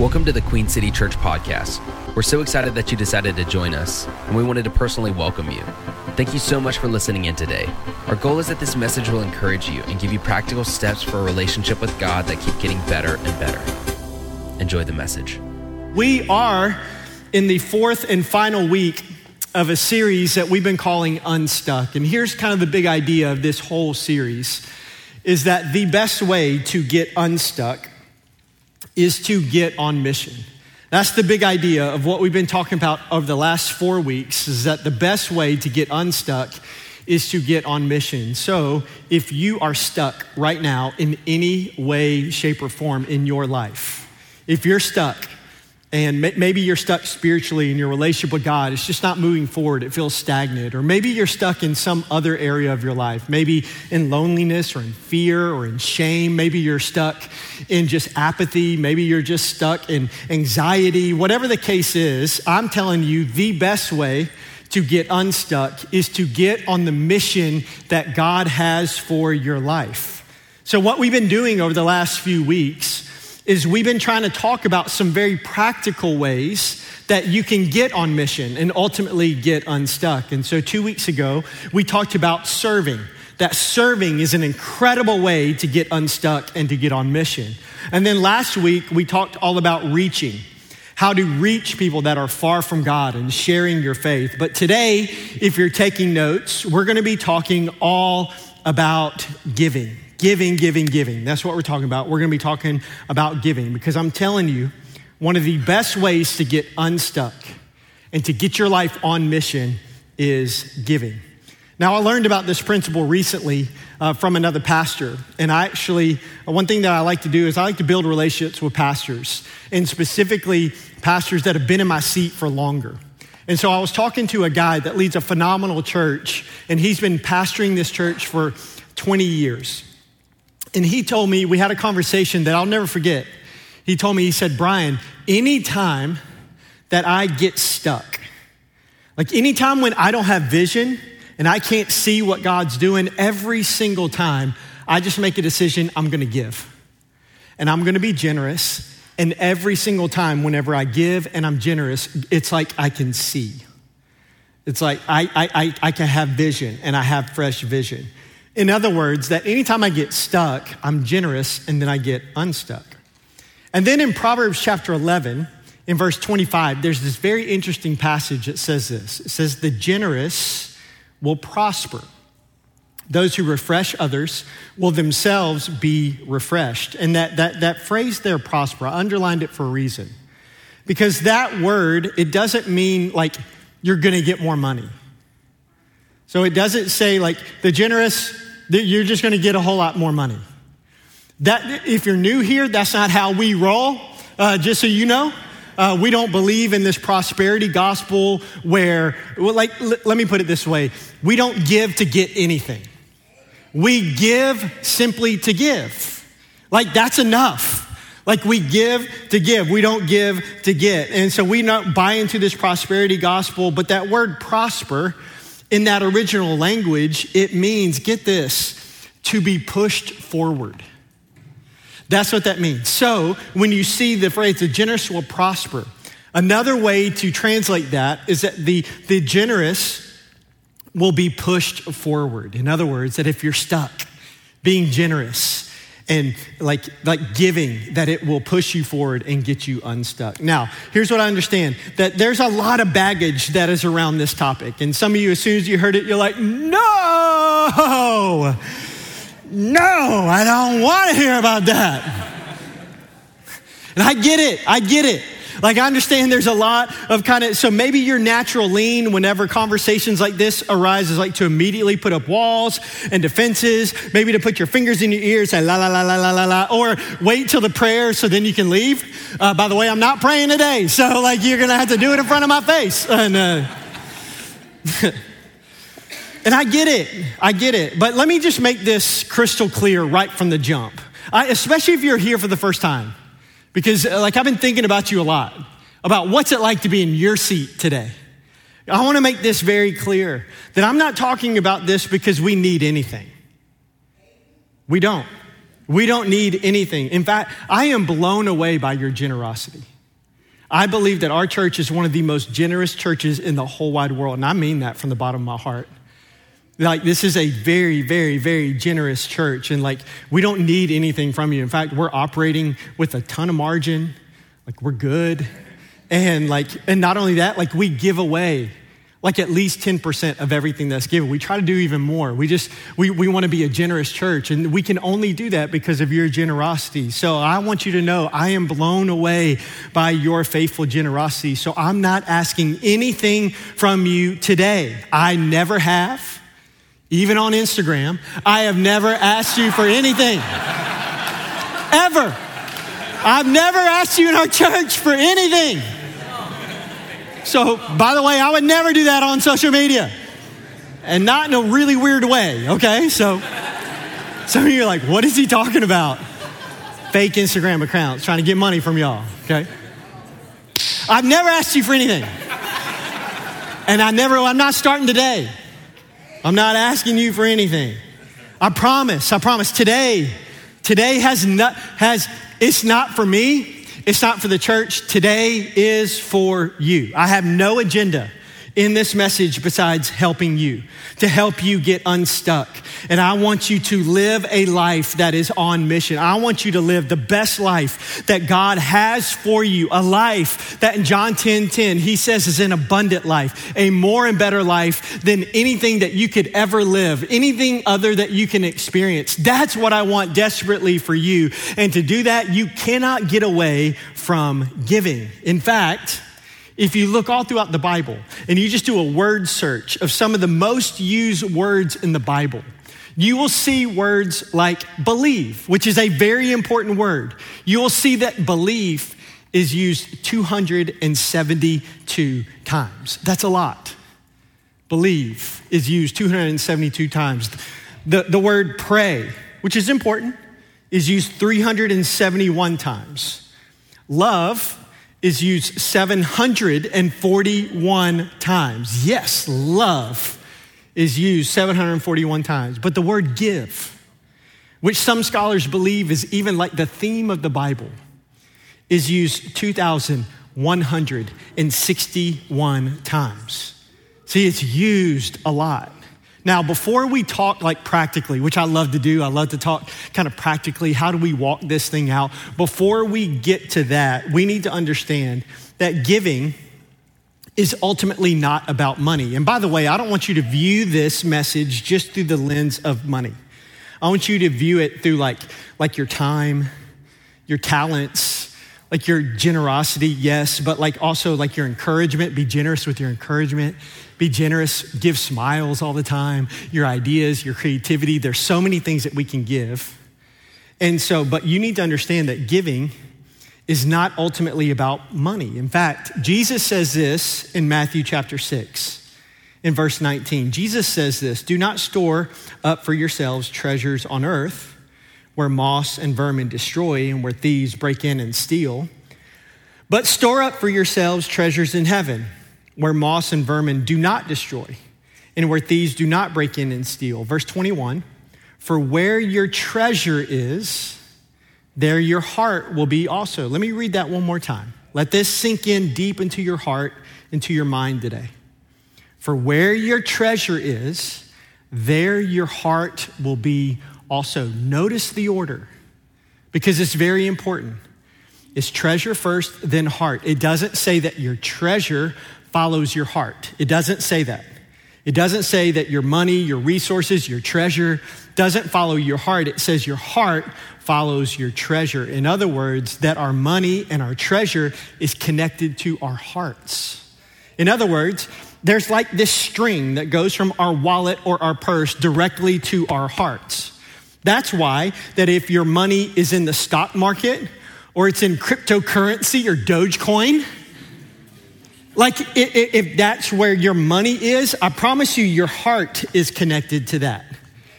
Welcome to the Queen City Church podcast. We're so excited that you decided to join us, and we wanted to personally welcome you. Thank you so much for listening in today. Our goal is that this message will encourage you and give you practical steps for a relationship with God that keep getting better and better. Enjoy the message. We are in the fourth and final week of a series that we've been calling Unstuck. And here's kind of the big idea of this whole series is that the best way to get unstuck is to get on mission. That's the big idea of what we've been talking about over the last four weeks is that the best way to get unstuck is to get on mission. So if you are stuck right now in any way, shape, or form in your life, if you're stuck, and maybe you're stuck spiritually in your relationship with God. It's just not moving forward. It feels stagnant. Or maybe you're stuck in some other area of your life, maybe in loneliness or in fear or in shame. Maybe you're stuck in just apathy. Maybe you're just stuck in anxiety. Whatever the case is, I'm telling you the best way to get unstuck is to get on the mission that God has for your life. So, what we've been doing over the last few weeks is we've been trying to talk about some very practical ways that you can get on mission and ultimately get unstuck. And so, two weeks ago, we talked about serving. That serving is an incredible way to get unstuck and to get on mission. And then last week, we talked all about reaching, how to reach people that are far from God and sharing your faith. But today, if you're taking notes, we're going to be talking all about giving. Giving, giving, giving. That's what we're talking about. We're going to be talking about giving because I'm telling you, one of the best ways to get unstuck and to get your life on mission is giving. Now, I learned about this principle recently uh, from another pastor. And I actually, one thing that I like to do is I like to build relationships with pastors, and specifically pastors that have been in my seat for longer. And so I was talking to a guy that leads a phenomenal church, and he's been pastoring this church for 20 years. And he told me, we had a conversation that I'll never forget. He told me, he said, Brian, anytime that I get stuck, like anytime when I don't have vision and I can't see what God's doing, every single time, I just make a decision I'm gonna give. And I'm gonna be generous. And every single time, whenever I give and I'm generous, it's like I can see. It's like I, I, I, I can have vision and I have fresh vision. In other words, that anytime I get stuck, I'm generous and then I get unstuck. And then in Proverbs chapter 11, in verse 25, there's this very interesting passage that says this it says, The generous will prosper. Those who refresh others will themselves be refreshed. And that, that, that phrase there, prosper, I underlined it for a reason. Because that word, it doesn't mean like you're gonna get more money. So it doesn't say like the generous, you're just going to get a whole lot more money. That, if you're new here, that's not how we roll, uh, just so you know. Uh, we don't believe in this prosperity gospel where, well, like, l- let me put it this way we don't give to get anything. We give simply to give. Like, that's enough. Like, we give to give. We don't give to get. And so we not buy into this prosperity gospel, but that word prosper in that original language, it means, get this, to be pushed forward. That's what that means. So when you see the phrase, the generous will prosper, another way to translate that is that the, the generous will be pushed forward. In other words, that if you're stuck, being generous, and like, like giving that it will push you forward and get you unstuck. Now, here's what I understand that there's a lot of baggage that is around this topic. And some of you, as soon as you heard it, you're like, no, no, I don't want to hear about that. And I get it, I get it. Like, I understand there's a lot of kind of, so maybe your natural lean whenever conversations like this arise is like to immediately put up walls and defenses, maybe to put your fingers in your ears, say la la la la la la la, or wait till the prayer so then you can leave. Uh, by the way, I'm not praying today, so like you're gonna have to do it in front of my face. And, uh, and I get it, I get it. But let me just make this crystal clear right from the jump, I, especially if you're here for the first time. Because, uh, like, I've been thinking about you a lot, about what's it like to be in your seat today. I want to make this very clear that I'm not talking about this because we need anything. We don't. We don't need anything. In fact, I am blown away by your generosity. I believe that our church is one of the most generous churches in the whole wide world, and I mean that from the bottom of my heart. Like, this is a very, very, very generous church, and like, we don't need anything from you. In fact, we're operating with a ton of margin, like, we're good. And like, and not only that, like, we give away like at least 10% of everything that's given. We try to do even more. We just, we, we want to be a generous church, and we can only do that because of your generosity. So I want you to know I am blown away by your faithful generosity. So I'm not asking anything from you today. I never have, even on Instagram. I have never asked you for anything. Ever. I've never asked you in our church for anything. So, by the way, I would never do that on social media. And not in a really weird way, okay? So, some of you are like, what is he talking about? Fake Instagram accounts trying to get money from y'all, okay? I've never asked you for anything. And I never, I'm not starting today. I'm not asking you for anything. I promise, I promise today, today has not, has, it's not for me, it's not for the church. Today is for you. I have no agenda in this message besides helping you, to help you get unstuck. And I want you to live a life that is on mission. I want you to live the best life that God has for you, a life that in John 10 10, he says is an abundant life, a more and better life than anything that you could ever live, anything other that you can experience. That's what I want desperately for you. And to do that, you cannot get away from giving. In fact, if you look all throughout the Bible and you just do a word search of some of the most used words in the Bible, you will see words like believe, which is a very important word. You will see that belief is used 272 times. That's a lot. Believe is used 272 times. The, the word pray, which is important, is used 371 times. Love is used 741 times. Yes, love is used 741 times. But the word give, which some scholars believe is even like the theme of the Bible, is used 2,161 times. See, it's used a lot. Now, before we talk like practically, which I love to do, I love to talk kind of practically, how do we walk this thing out? Before we get to that, we need to understand that giving is ultimately not about money. And by the way, I don't want you to view this message just through the lens of money. I want you to view it through like, like your time, your talents, like your generosity, yes, but like also like your encouragement. Be generous with your encouragement. Be generous, give smiles all the time, your ideas, your creativity. There's so many things that we can give. And so, but you need to understand that giving is not ultimately about money. In fact, Jesus says this in Matthew chapter 6, in verse 19. Jesus says this Do not store up for yourselves treasures on earth where moss and vermin destroy and where thieves break in and steal, but store up for yourselves treasures in heaven where moss and vermin do not destroy, and where thieves do not break in and steal. Verse 21 For where your treasure is, there your heart will be also. Let me read that one more time. Let this sink in deep into your heart, into your mind today. For where your treasure is, there your heart will be also. Notice the order because it's very important. It's treasure first, then heart. It doesn't say that your treasure follows your heart. It doesn't say that. It doesn't say that your money, your resources, your treasure doesn't follow your heart. It says your heart follows your treasure. In other words, that our money and our treasure is connected to our hearts. In other words, there's like this string that goes from our wallet or our purse directly to our hearts. That's why that if your money is in the stock market or it's in cryptocurrency or Dogecoin, like, if that's where your money is, I promise you, your heart is connected to that.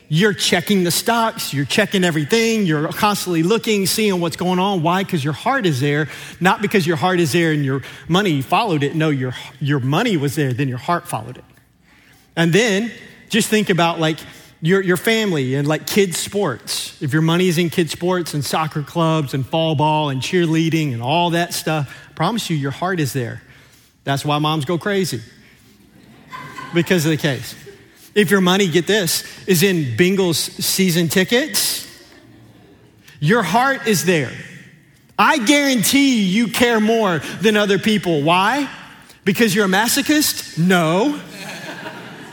You're checking the stocks, you're checking everything, you're constantly looking, seeing what's going on. Why? Because your heart is there, not because your heart is there and your money followed it. No, your, your money was there, then your heart followed it. And then just think about like your, your family and like kids sports if your money is in kids sports and soccer clubs and fall ball and cheerleading and all that stuff I promise you your heart is there that's why moms go crazy. Because of the case. If your money get this is in Bengals season tickets your heart is there. I guarantee you care more than other people. Why? Because you're a masochist? No.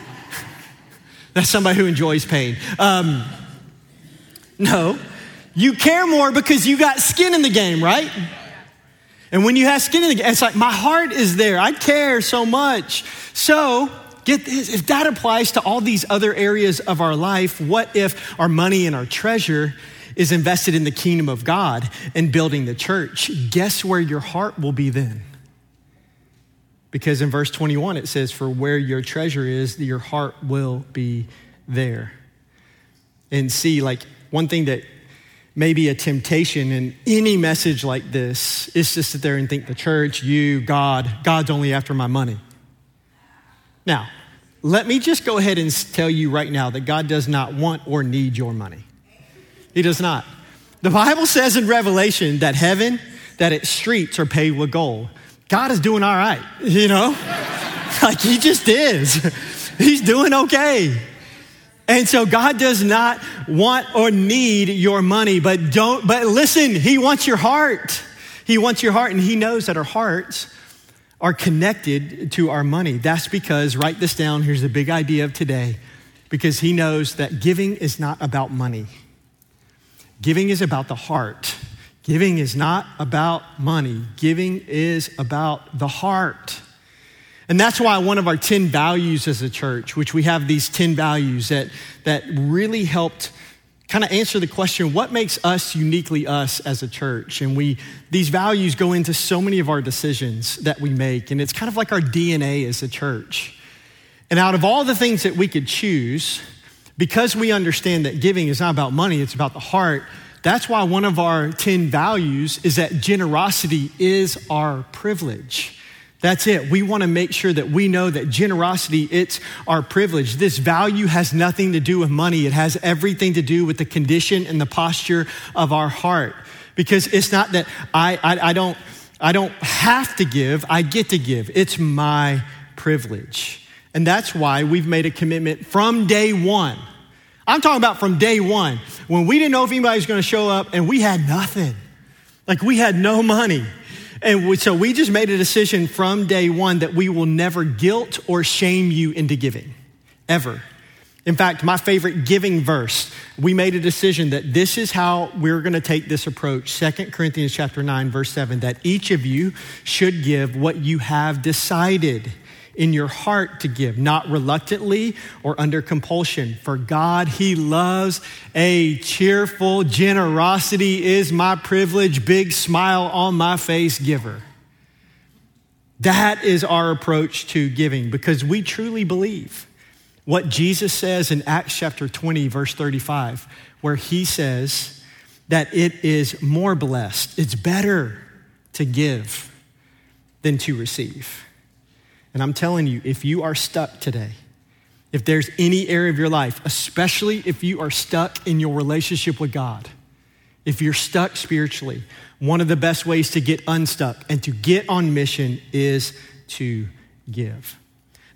That's somebody who enjoys pain. Um, no, you care more because you got skin in the game, right? And when you have skin in the game, it's like my heart is there. I care so much. So, get this if that applies to all these other areas of our life, what if our money and our treasure is invested in the kingdom of God and building the church? Guess where your heart will be then? Because in verse 21, it says, For where your treasure is, your heart will be there. And see, like, one thing that may be a temptation in any message like this is to sit there and think the church, you, God, God's only after my money. Now, let me just go ahead and tell you right now that God does not want or need your money. He does not. The Bible says in Revelation that heaven, that its streets are paved with gold. God is doing all right, you know? like he just is. He's doing okay. And so God does not want or need your money, but don't, but listen, He wants your heart. He wants your heart, and He knows that our hearts are connected to our money. That's because, write this down, here's the big idea of today, because He knows that giving is not about money. Giving is about the heart. Giving is not about money, giving is about the heart. And that's why one of our 10 values as a church, which we have these 10 values that, that really helped kind of answer the question what makes us uniquely us as a church and we these values go into so many of our decisions that we make and it's kind of like our dna as a church and out of all the things that we could choose because we understand that giving is not about money it's about the heart that's why one of our 10 values is that generosity is our privilege. That's it. We want to make sure that we know that generosity, it's our privilege. This value has nothing to do with money. It has everything to do with the condition and the posture of our heart. Because it's not that I, I, I don't, I don't have to give, I get to give. It's my privilege. And that's why we've made a commitment from day one I'm talking about from day one, when we didn't know if anybody was going to show up and we had nothing. Like we had no money. And we, so we just made a decision from day one that we will never guilt or shame you into giving, ever. In fact, my favorite giving verse, we made a decision that this is how we're going to take this approach. Second Corinthians chapter 9 verse 7 that each of you should give what you have decided in your heart to give, not reluctantly or under compulsion. For God, He loves a cheerful generosity is my privilege, big smile on my face giver. That is our approach to giving because we truly believe what Jesus says in Acts chapter 20, verse 35, where He says that it is more blessed, it's better to give than to receive. And I'm telling you, if you are stuck today, if there's any area of your life, especially if you are stuck in your relationship with God, if you're stuck spiritually, one of the best ways to get unstuck and to get on mission is to give.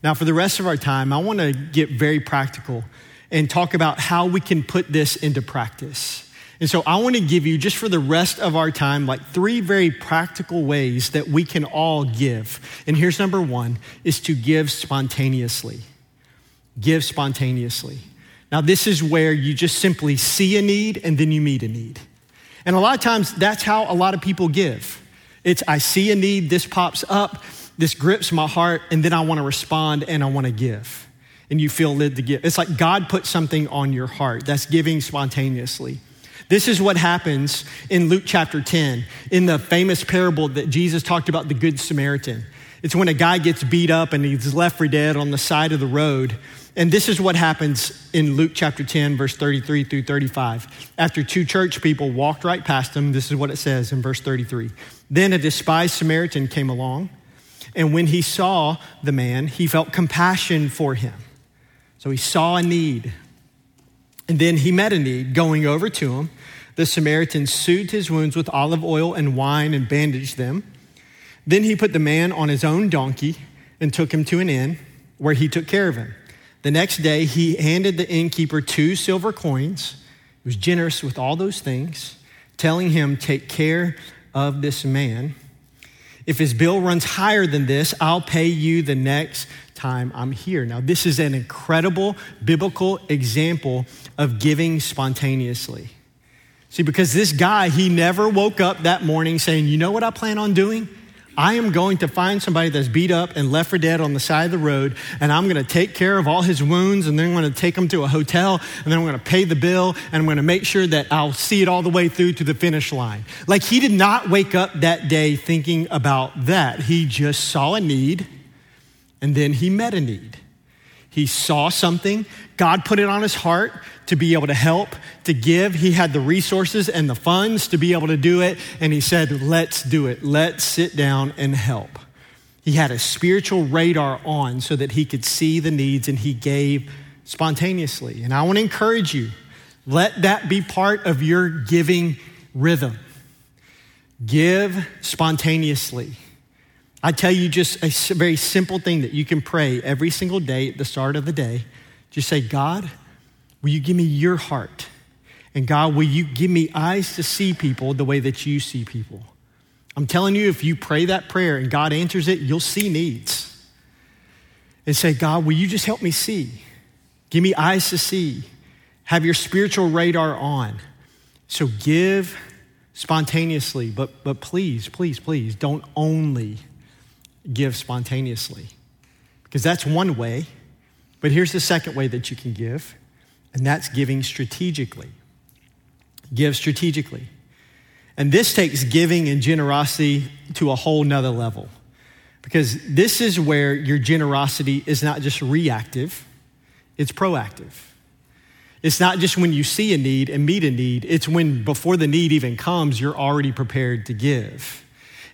Now, for the rest of our time, I want to get very practical and talk about how we can put this into practice. And so I want to give you, just for the rest of our time, like three very practical ways that we can all give. And here's number one is to give spontaneously. Give spontaneously. Now, this is where you just simply see a need and then you meet a need. And a lot of times, that's how a lot of people give. It's, I see a need, this pops up, this grips my heart, and then I want to respond and I want to give. And you feel led to give. It's like God put something on your heart. That's giving spontaneously. This is what happens in Luke chapter 10, in the famous parable that Jesus talked about the Good Samaritan. It's when a guy gets beat up and he's left for dead on the side of the road. And this is what happens in Luke chapter 10, verse 33 through 35. After two church people walked right past him, this is what it says in verse 33. Then a despised Samaritan came along, and when he saw the man, he felt compassion for him. So he saw a need, And then he met a need. Going over to him, the Samaritan soothed his wounds with olive oil and wine and bandaged them. Then he put the man on his own donkey and took him to an inn where he took care of him. The next day, he handed the innkeeper two silver coins. He was generous with all those things, telling him, Take care of this man. If his bill runs higher than this, I'll pay you the next time I'm here. Now, this is an incredible biblical example of giving spontaneously. See, because this guy, he never woke up that morning saying, You know what I plan on doing? I am going to find somebody that's beat up and left for dead on the side of the road, and I'm going to take care of all his wounds, and then I'm going to take him to a hotel, and then I'm going to pay the bill, and I'm going to make sure that I'll see it all the way through to the finish line. Like he did not wake up that day thinking about that. He just saw a need, and then he met a need. He saw something, God put it on his heart to be able to help, to give. He had the resources and the funds to be able to do it, and he said, Let's do it. Let's sit down and help. He had a spiritual radar on so that he could see the needs and he gave spontaneously. And I want to encourage you let that be part of your giving rhythm. Give spontaneously. I tell you just a very simple thing that you can pray every single day at the start of the day. Just say, God, will you give me your heart? And God, will you give me eyes to see people the way that you see people? I'm telling you, if you pray that prayer and God answers it, you'll see needs. And say, God, will you just help me see? Give me eyes to see. Have your spiritual radar on. So give spontaneously, but, but please, please, please don't only give spontaneously. Because that's one way. But here's the second way that you can give, and that's giving strategically. Give strategically. And this takes giving and generosity to a whole nother level. Because this is where your generosity is not just reactive, it's proactive. It's not just when you see a need and meet a need, it's when before the need even comes, you're already prepared to give.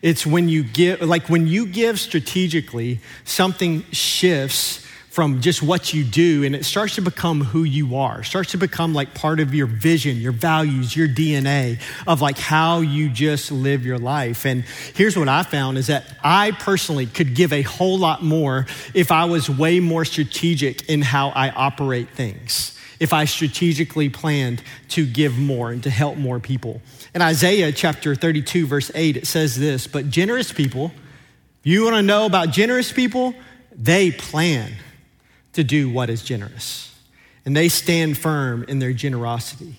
It's when you give, like when you give strategically, something shifts from just what you do and it starts to become who you are, starts to become like part of your vision, your values, your DNA of like how you just live your life. And here's what I found is that I personally could give a whole lot more if I was way more strategic in how I operate things if I strategically planned to give more and to help more people. In Isaiah chapter 32, verse 8, it says this But generous people, you want to know about generous people? They plan to do what is generous, and they stand firm in their generosity.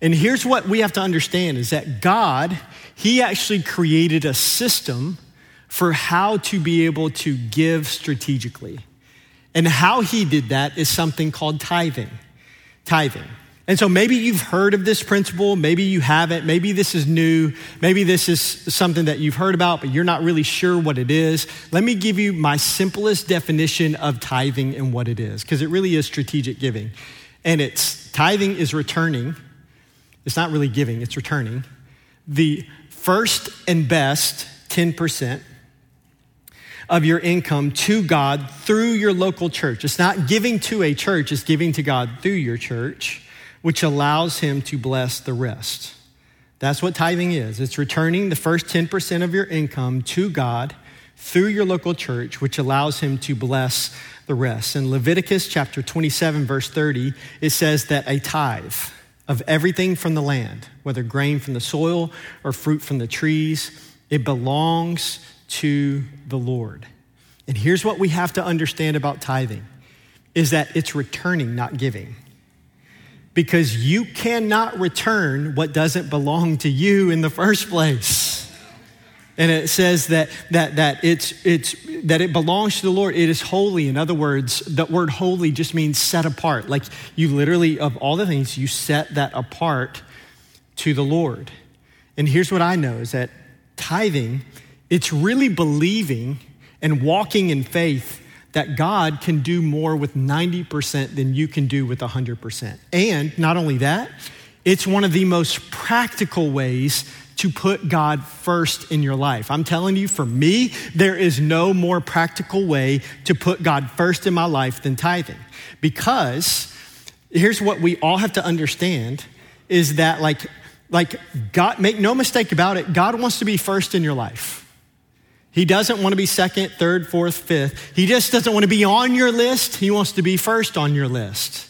And here's what we have to understand is that God, He actually created a system for how to be able to give strategically. And how He did that is something called tithing tithing. And so maybe you've heard of this principle, maybe you haven't, maybe this is new, maybe this is something that you've heard about, but you're not really sure what it is. Let me give you my simplest definition of tithing and what it is, because it really is strategic giving. And it's tithing is returning, it's not really giving, it's returning the first and best 10% of your income to God through your local church. It's not giving to a church, it's giving to God through your church, which allows Him to bless the rest. That's what tithing is it's returning the first 10% of your income to God through your local church, which allows Him to bless the rest. In Leviticus chapter 27, verse 30, it says that a tithe, of everything from the land, whether grain from the soil or fruit from the trees. It belongs to the Lord. And here's what we have to understand about tithing is that it's returning, not giving. Because you cannot return what doesn't belong to you in the first place. And it says that, that, that, it's, it's, that it belongs to the Lord. It is holy. In other words, the word holy just means set apart. Like you literally, of all the things, you set that apart to the Lord. And here's what I know is that tithing it's really believing and walking in faith that God can do more with 90% than you can do with 100%. And not only that, it's one of the most practical ways to put God first in your life. I'm telling you, for me, there is no more practical way to put God first in my life than tithing because here's what we all have to understand is that like like God make no mistake about it, God wants to be first in your life. He doesn't want to be second, third, fourth, fifth. He just doesn't want to be on your list. He wants to be first on your list.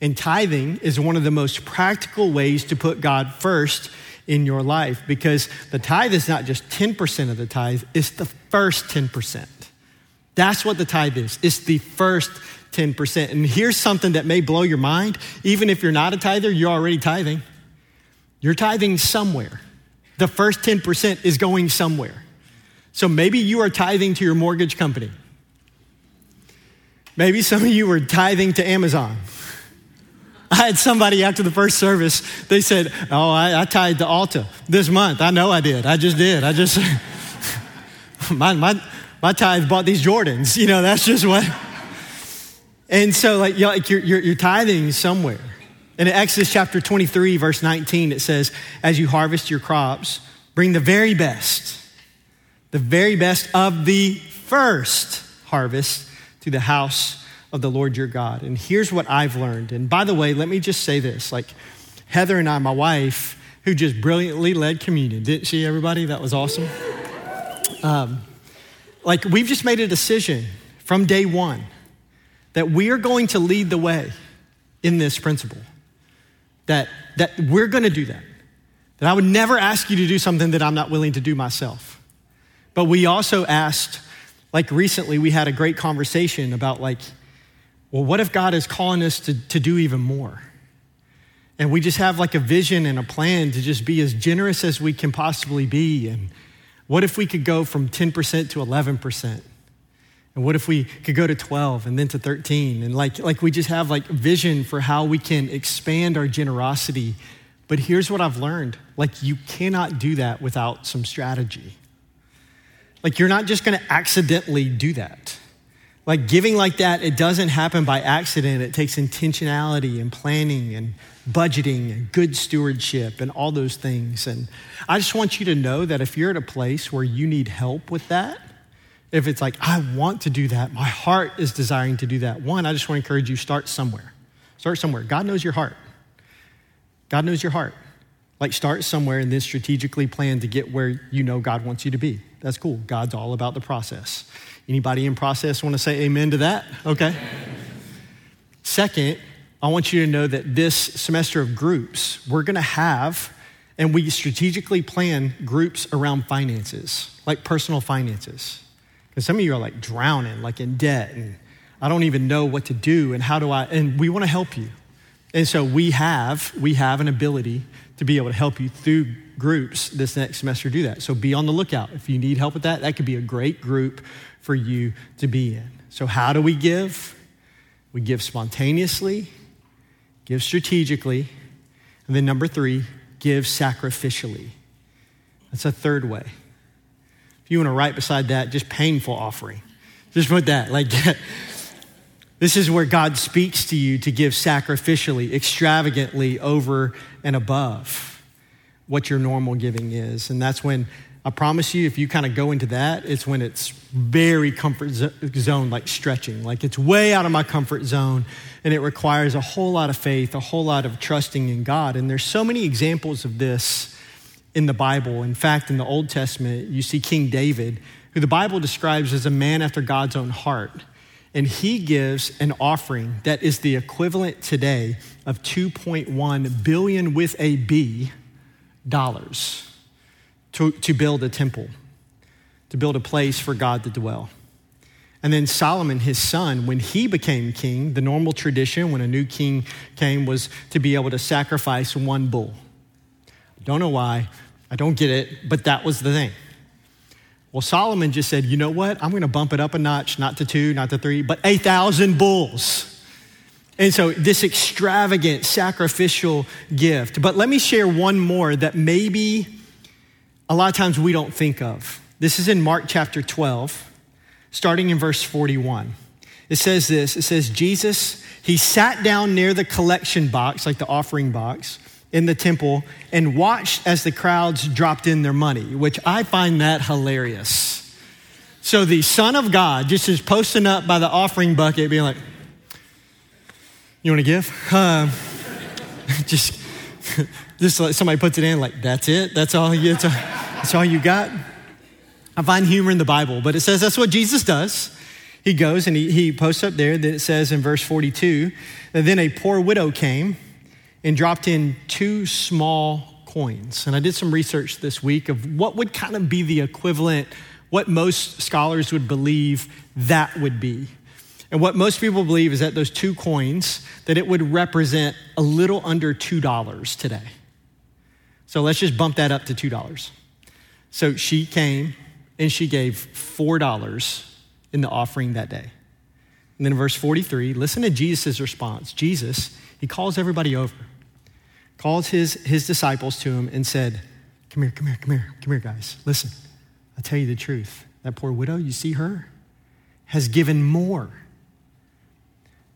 And tithing is one of the most practical ways to put God first in your life because the tithe is not just 10% of the tithe, it's the first 10%. That's what the tithe is. It's the first 10%. And here's something that may blow your mind. Even if you're not a tither, you're already tithing. You're tithing somewhere. The first 10% is going somewhere. So maybe you are tithing to your mortgage company. Maybe some of you were tithing to Amazon. I had somebody after the first service, they said, Oh, I, I tithed to Ulta this month. I know I did. I just did. I just, my, my, my tithe bought these Jordans. You know, that's just what. And so, like, you're, you're, you're tithing somewhere. And in Exodus chapter 23, verse 19, it says, As you harvest your crops, bring the very best, the very best of the first harvest to the house of the Lord your God. And here's what I've learned. And by the way, let me just say this like, Heather and I, my wife, who just brilliantly led communion, didn't she, everybody? That was awesome. Um, like, we've just made a decision from day one that we are going to lead the way in this principle. That, that we're going to do that. That I would never ask you to do something that I'm not willing to do myself. But we also asked, like recently, we had a great conversation about, like, well, what if God is calling us to, to do even more? And we just have like a vision and a plan to just be as generous as we can possibly be. And what if we could go from 10% to 11%? And what if we could go to 12 and then to 13? And like, like we just have like vision for how we can expand our generosity. But here's what I've learned like, you cannot do that without some strategy. Like, you're not just gonna accidentally do that. Like, giving like that, it doesn't happen by accident. It takes intentionality and planning and budgeting and good stewardship and all those things. And I just want you to know that if you're at a place where you need help with that, if it's like, I want to do that, my heart is desiring to do that, one, I just want to encourage you start somewhere. Start somewhere. God knows your heart. God knows your heart. Like, start somewhere and then strategically plan to get where you know God wants you to be. That's cool. God's all about the process. Anybody in process want to say amen to that? Okay. Second, I want you to know that this semester of groups, we're going to have, and we strategically plan groups around finances, like personal finances. Because some of you are like drowning, like in debt, and I don't even know what to do, and how do I, and we want to help you. And so we have, we have an ability to be able to help you through groups this next semester do that. So be on the lookout. If you need help with that, that could be a great group for you to be in. So how do we give? We give spontaneously, give strategically, and then number three, give sacrificially. That's a third way If you want to write beside that, just painful offering. Just put that. Like, this is where God speaks to you to give sacrificially, extravagantly over and above what your normal giving is. And that's when I promise you, if you kind of go into that, it's when it's very comfort zone, like stretching. Like it's way out of my comfort zone, and it requires a whole lot of faith, a whole lot of trusting in God. And there's so many examples of this in the Bible. In fact, in the Old Testament, you see King David, who the Bible describes as a man after God's own heart. And he gives an offering that is the equivalent today of 2.1 billion with a B dollars to, to build a temple, to build a place for God to dwell. And then Solomon, his son, when he became king, the normal tradition when a new king came was to be able to sacrifice one bull. Don't know why. I don't get it, but that was the thing. Well, Solomon just said, you know what? I'm going to bump it up a notch, not to two, not to three, but 8,000 bulls. And so, this extravagant sacrificial gift. But let me share one more that maybe a lot of times we don't think of. This is in Mark chapter 12, starting in verse 41. It says this it says, Jesus, he sat down near the collection box, like the offering box in the temple and watched as the crowds dropped in their money, which I find that hilarious. So the Son of God just is posting up by the offering bucket, being like, You want to give? Um, just, just like somebody puts it in, like, that's it? That's all, you, that's, all, that's all you got? I find humor in the Bible, but it says that's what Jesus does. He goes and he, he posts up there that it says in verse 42 that then a poor widow came and dropped in two small coins. And I did some research this week of what would kind of be the equivalent, what most scholars would believe that would be. And what most people believe is that those two coins, that it would represent a little under $2 today. So let's just bump that up to $2. So she came and she gave $4 in the offering that day. And then verse 43, listen to Jesus' response. Jesus, he calls everybody over, calls his, his disciples to him and said, Come here, come here, come here, come here, guys. Listen, I'll tell you the truth. That poor widow, you see her, has given more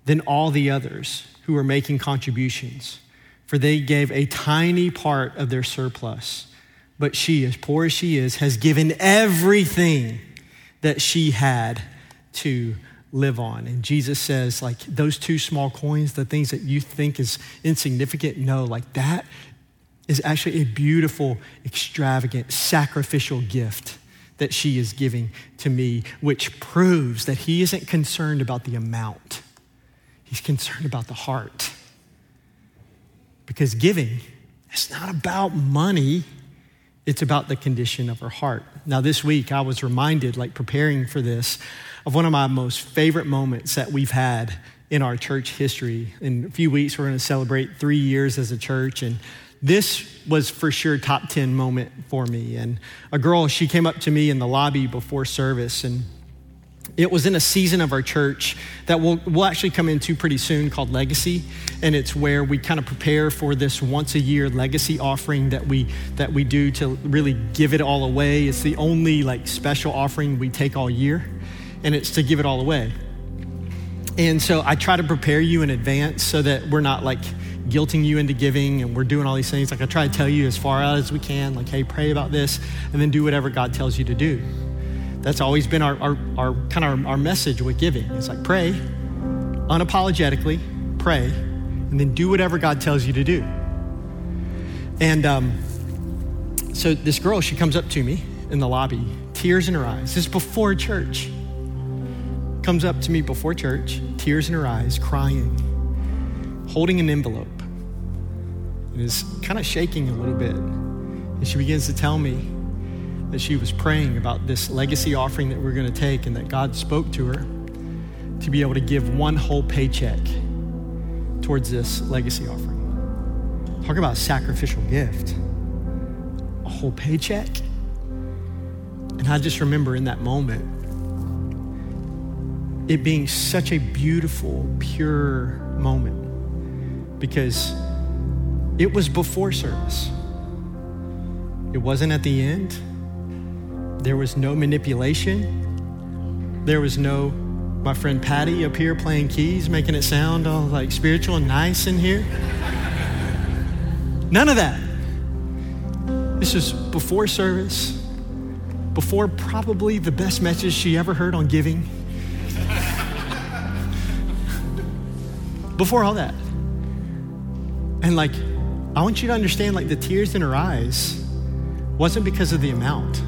than all the others who are making contributions, for they gave a tiny part of their surplus. But she, as poor as she is, has given everything that she had to live on. And Jesus says, like, those two small coins, the things that you think is insignificant, no, like that is actually a beautiful, extravagant, sacrificial gift that she is giving to me, which proves that he isn't concerned about the amount. He's concerned about the heart. Because giving, it's not about money, it's about the condition of her heart. Now, this week, I was reminded, like preparing for this, of one of my most favorite moments that we've had in our church history. In a few weeks, we're going to celebrate three years as a church, and this was for sure top 10 moment for me. And a girl, she came up to me in the lobby before service, and it was in a season of our church that we'll, we'll actually come into pretty soon called Legacy. And it's where we kind of prepare for this once a year legacy offering that we, that we do to really give it all away. It's the only like special offering we take all year, and it's to give it all away. And so I try to prepare you in advance so that we're not like guilting you into giving and we're doing all these things. Like I try to tell you as far out as we can, like, hey, pray about this, and then do whatever God tells you to do. That's always been our, our, our kind of our, our message with giving. It's like pray, unapologetically, pray, and then do whatever God tells you to do. And um, so this girl, she comes up to me in the lobby, tears in her eyes. This is before church. Comes up to me before church, tears in her eyes, crying, holding an envelope, and is kind of shaking a little bit. And she begins to tell me that she was praying about this legacy offering that we're going to take and that God spoke to her to be able to give one whole paycheck towards this legacy offering. Talk about a sacrificial gift. A whole paycheck. And I just remember in that moment it being such a beautiful, pure moment because it was before service. It wasn't at the end. There was no manipulation. There was no, my friend Patty up here playing keys, making it sound all like spiritual and nice in here. None of that. This was before service, before probably the best message she ever heard on giving. before all that. And like, I want you to understand like the tears in her eyes wasn't because of the amount.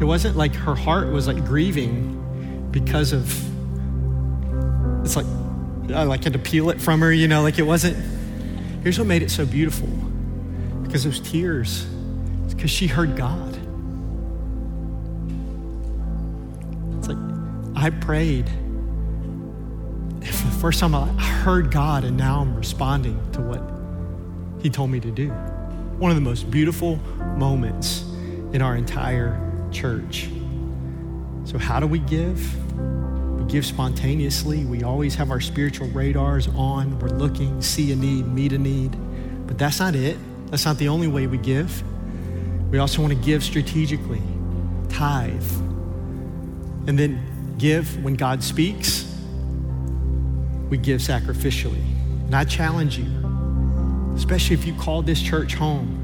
It wasn't like her heart was like grieving because of, it's like, I like had to peel it from her, you know, like it wasn't. Here's what made it so beautiful because those tears, it's because she heard God. It's like, I prayed. For the first time I heard God, and now I'm responding to what He told me to do. One of the most beautiful moments in our entire church. So, how do we give? We give spontaneously. We always have our spiritual radars on. We're looking, see a need, meet a need. But that's not it. That's not the only way we give. We also want to give strategically, tithe, and then give when God speaks. We give sacrificially. And I challenge you, especially if you call this church home,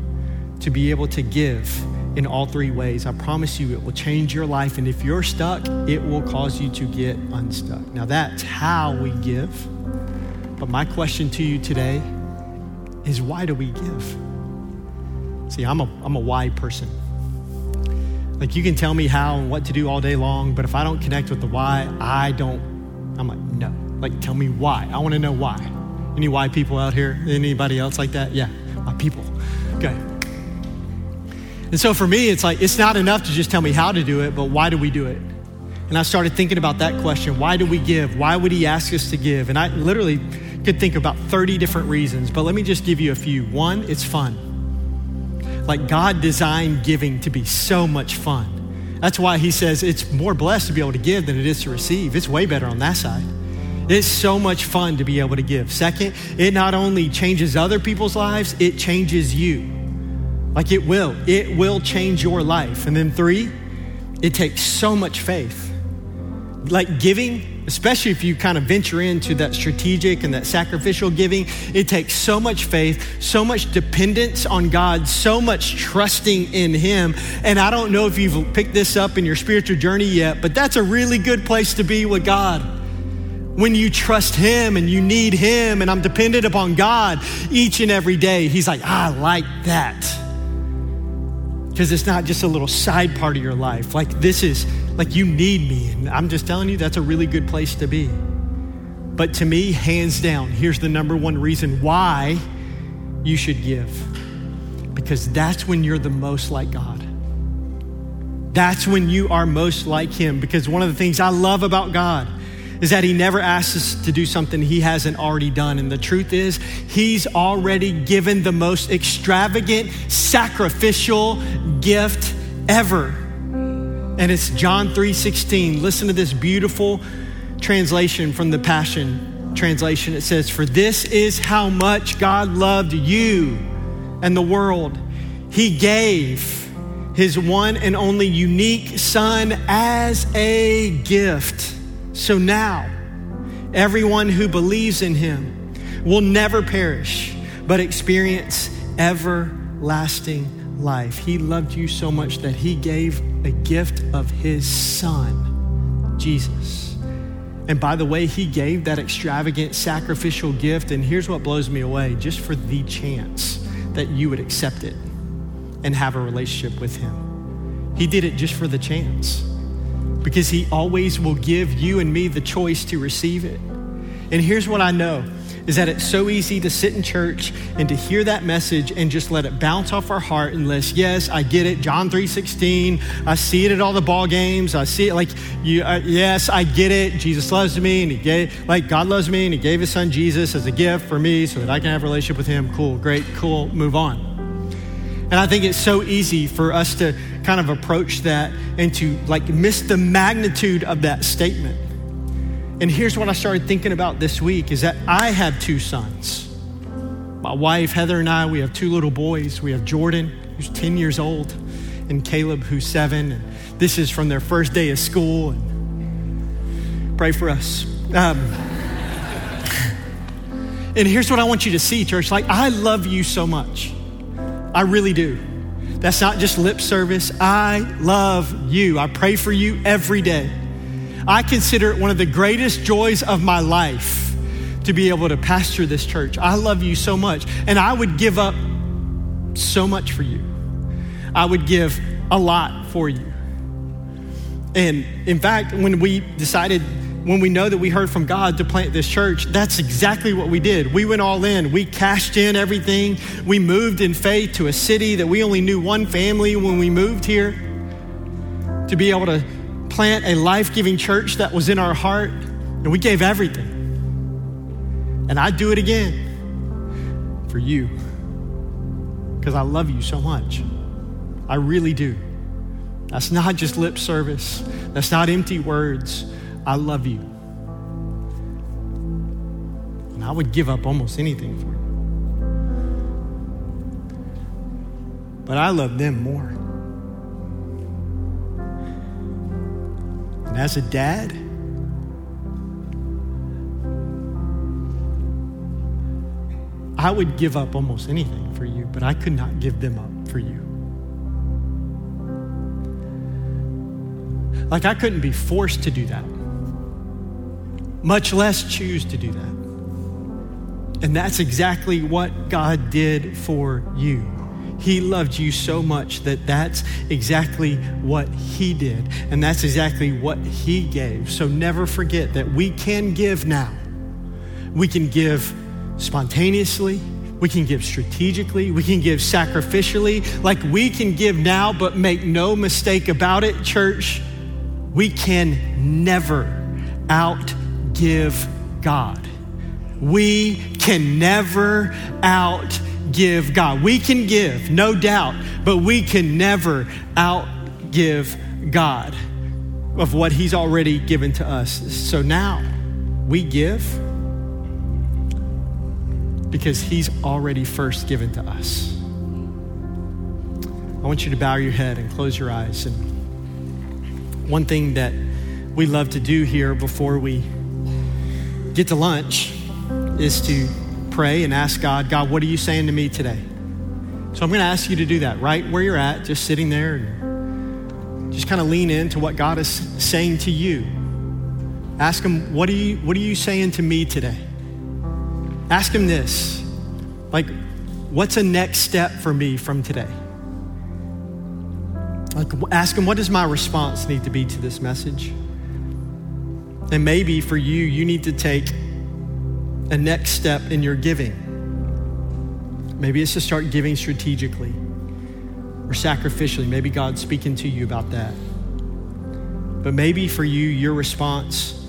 to be able to give in all three ways. I promise you, it will change your life. And if you're stuck, it will cause you to get unstuck. Now, that's how we give. But my question to you today is why do we give? See, I'm a, I'm a why person. Like, you can tell me how and what to do all day long, but if I don't connect with the why, I don't, I'm like, no. Like, tell me why. I want to know why. Any why people out here? Anybody else like that? Yeah, my people. Okay. And so for me, it's like, it's not enough to just tell me how to do it, but why do we do it? And I started thinking about that question why do we give? Why would he ask us to give? And I literally could think about 30 different reasons, but let me just give you a few. One, it's fun. Like God designed giving to be so much fun. That's why he says it's more blessed to be able to give than it is to receive. It's way better on that side. It's so much fun to be able to give. Second, it not only changes other people's lives, it changes you. Like it will. It will change your life. And then three, it takes so much faith. Like giving especially if you kind of venture into that strategic and that sacrificial giving, it takes so much faith, so much dependence on God, so much trusting in Him. And I don't know if you've picked this up in your spiritual journey yet, but that's a really good place to be with God. When you trust Him and you need Him, and I'm dependent upon God each and every day, He's like, I like that because it's not just a little side part of your life. Like, this is like you need me. And I'm just telling you, that's a really good place to be. But to me, hands down, here's the number one reason why you should give because that's when you're the most like God. That's when you are most like Him. Because one of the things I love about God is that he never asks us to do something he hasn't already done. And the truth is, he's already given the most extravagant, sacrificial gift ever. And it's John 3:16. Listen to this beautiful translation from the Passion translation. It says, "For this is how much God loved you and the world. He gave his one and only unique son as a gift." So now, everyone who believes in him will never perish, but experience everlasting life. He loved you so much that he gave a gift of his son, Jesus. And by the way, he gave that extravagant sacrificial gift. And here's what blows me away just for the chance that you would accept it and have a relationship with him. He did it just for the chance because He always will give you and me the choice to receive it. And here's what I know is that it's so easy to sit in church and to hear that message and just let it bounce off our heart unless yes i get it john 3.16 i see it at all the ball games i see it like you uh, yes i get it jesus loves me and he gave like god loves me and he gave his son jesus as a gift for me so that i can have a relationship with him cool great cool move on and i think it's so easy for us to kind of approach that and to like miss the magnitude of that statement. And here's what I started thinking about this week is that I have two sons. My wife, Heather, and I, we have two little boys. We have Jordan, who's 10 years old, and Caleb, who's seven. And this is from their first day of school. And pray for us. Um, and here's what I want you to see, church. Like, I love you so much. I really do. That's not just lip service. I love you. I pray for you every day. I consider it one of the greatest joys of my life to be able to pastor this church. I love you so much. And I would give up so much for you. I would give a lot for you. And in fact, when we decided when we know that we heard from God to plant this church, that's exactly what we did. We went all in. We cashed in everything. We moved in faith to a city that we only knew one family when we moved here to be able to plant a life giving church that was in our heart. And we gave everything. And I'd do it again for you because I love you so much. I really do. That's not just lip service, that's not empty words. I love you. And I would give up almost anything for you. But I love them more. And as a dad, I would give up almost anything for you, but I could not give them up for you. Like, I couldn't be forced to do that, much less choose to do that. And that's exactly what God did for you. He loved you so much that that's exactly what He did. And that's exactly what He gave. So never forget that we can give now. We can give spontaneously. We can give strategically. We can give sacrificially. Like we can give now, but make no mistake about it, church. We can never outgive God. We can never outgive God. We can give, no doubt, but we can never outgive God of what He's already given to us. So now we give because He's already first given to us. I want you to bow your head and close your eyes. And one thing that we love to do here before we get to lunch is to pray and ask God, God, what are you saying to me today? So I'm going to ask you to do that right where you're at, just sitting there and just kind of lean into what God is saying to you. Ask him, what are you, what are you saying to me today? Ask him this like, what's a next step for me from today? Like, ask him, what does my response need to be to this message? And maybe for you, you need to take a next step in your giving. Maybe it's to start giving strategically or sacrificially. Maybe God's speaking to you about that. But maybe for you, your response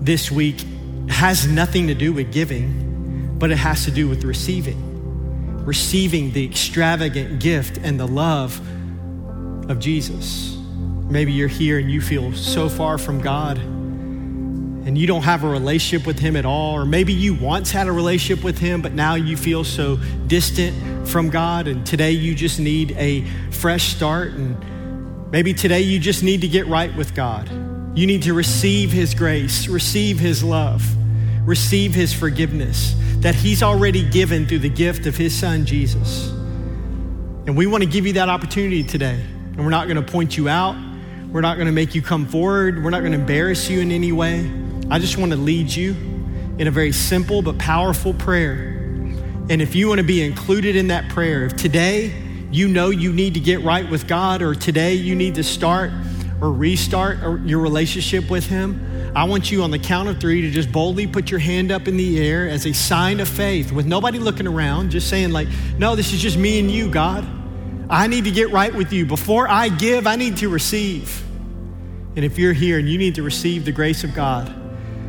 this week has nothing to do with giving, but it has to do with receiving. Receiving the extravagant gift and the love of Jesus. Maybe you're here and you feel so far from God and you don't have a relationship with Him at all, or maybe you once had a relationship with Him, but now you feel so distant from God, and today you just need a fresh start, and maybe today you just need to get right with God. You need to receive His grace, receive His love, receive His forgiveness that He's already given through the gift of His Son, Jesus. And we want to give you that opportunity today. And we're not going to point you out. We're not going to make you come forward. We're not going to embarrass you in any way. I just want to lead you in a very simple but powerful prayer. And if you want to be included in that prayer, if today you know you need to get right with God, or today you need to start or restart your relationship with Him, I want you on the count of three to just boldly put your hand up in the air as a sign of faith with nobody looking around, just saying, like, no, this is just me and you, God. I need to get right with you. Before I give, I need to receive. And if you're here and you need to receive the grace of God,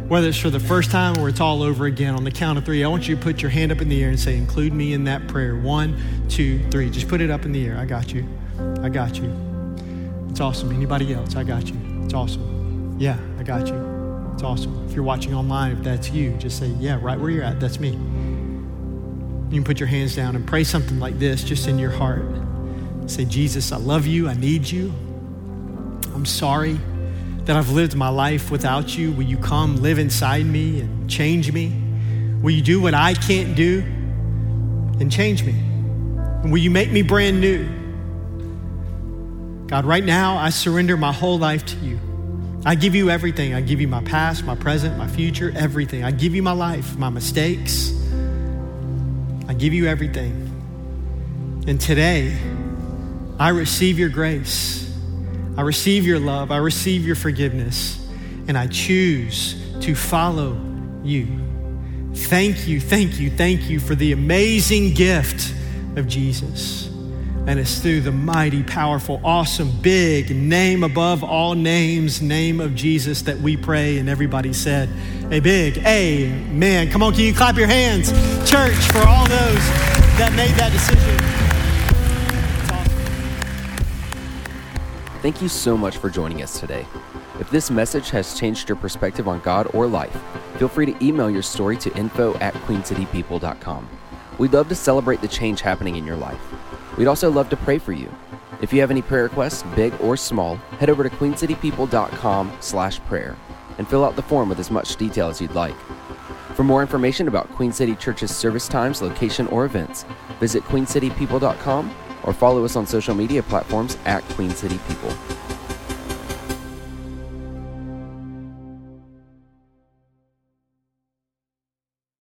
whether it's for the first time or it's all over again, on the count of three, I want you to put your hand up in the air and say, Include me in that prayer. One, two, three. Just put it up in the air. I got you. I got you. It's awesome. Anybody else? I got you. It's awesome. Yeah, I got you. It's awesome. If you're watching online, if that's you, just say, Yeah, right where you're at. That's me. You can put your hands down and pray something like this just in your heart. Say, Jesus, I love you. I need you. I'm sorry that I've lived my life without you. Will you come live inside me and change me? Will you do what I can't do and change me? And will you make me brand new? God, right now, I surrender my whole life to you. I give you everything. I give you my past, my present, my future, everything. I give you my life, my mistakes. I give you everything. And today, I receive your grace. I receive your love. I receive your forgiveness. And I choose to follow you. Thank you, thank you, thank you for the amazing gift of Jesus. And it's through the mighty, powerful, awesome, big name above all names, name of Jesus that we pray. And everybody said, A big amen. Come on, can you clap your hands, church, for all those that made that decision? Thank you so much for joining us today. If this message has changed your perspective on God or life, feel free to email your story to info at queencitypeople.com. We'd love to celebrate the change happening in your life. We'd also love to pray for you. If you have any prayer requests, big or small, head over to queencitypeople.com slash prayer and fill out the form with as much detail as you'd like. For more information about Queen City Church's service times, location, or events, visit queencitypeople.com or follow us on social media platforms at Queen City People.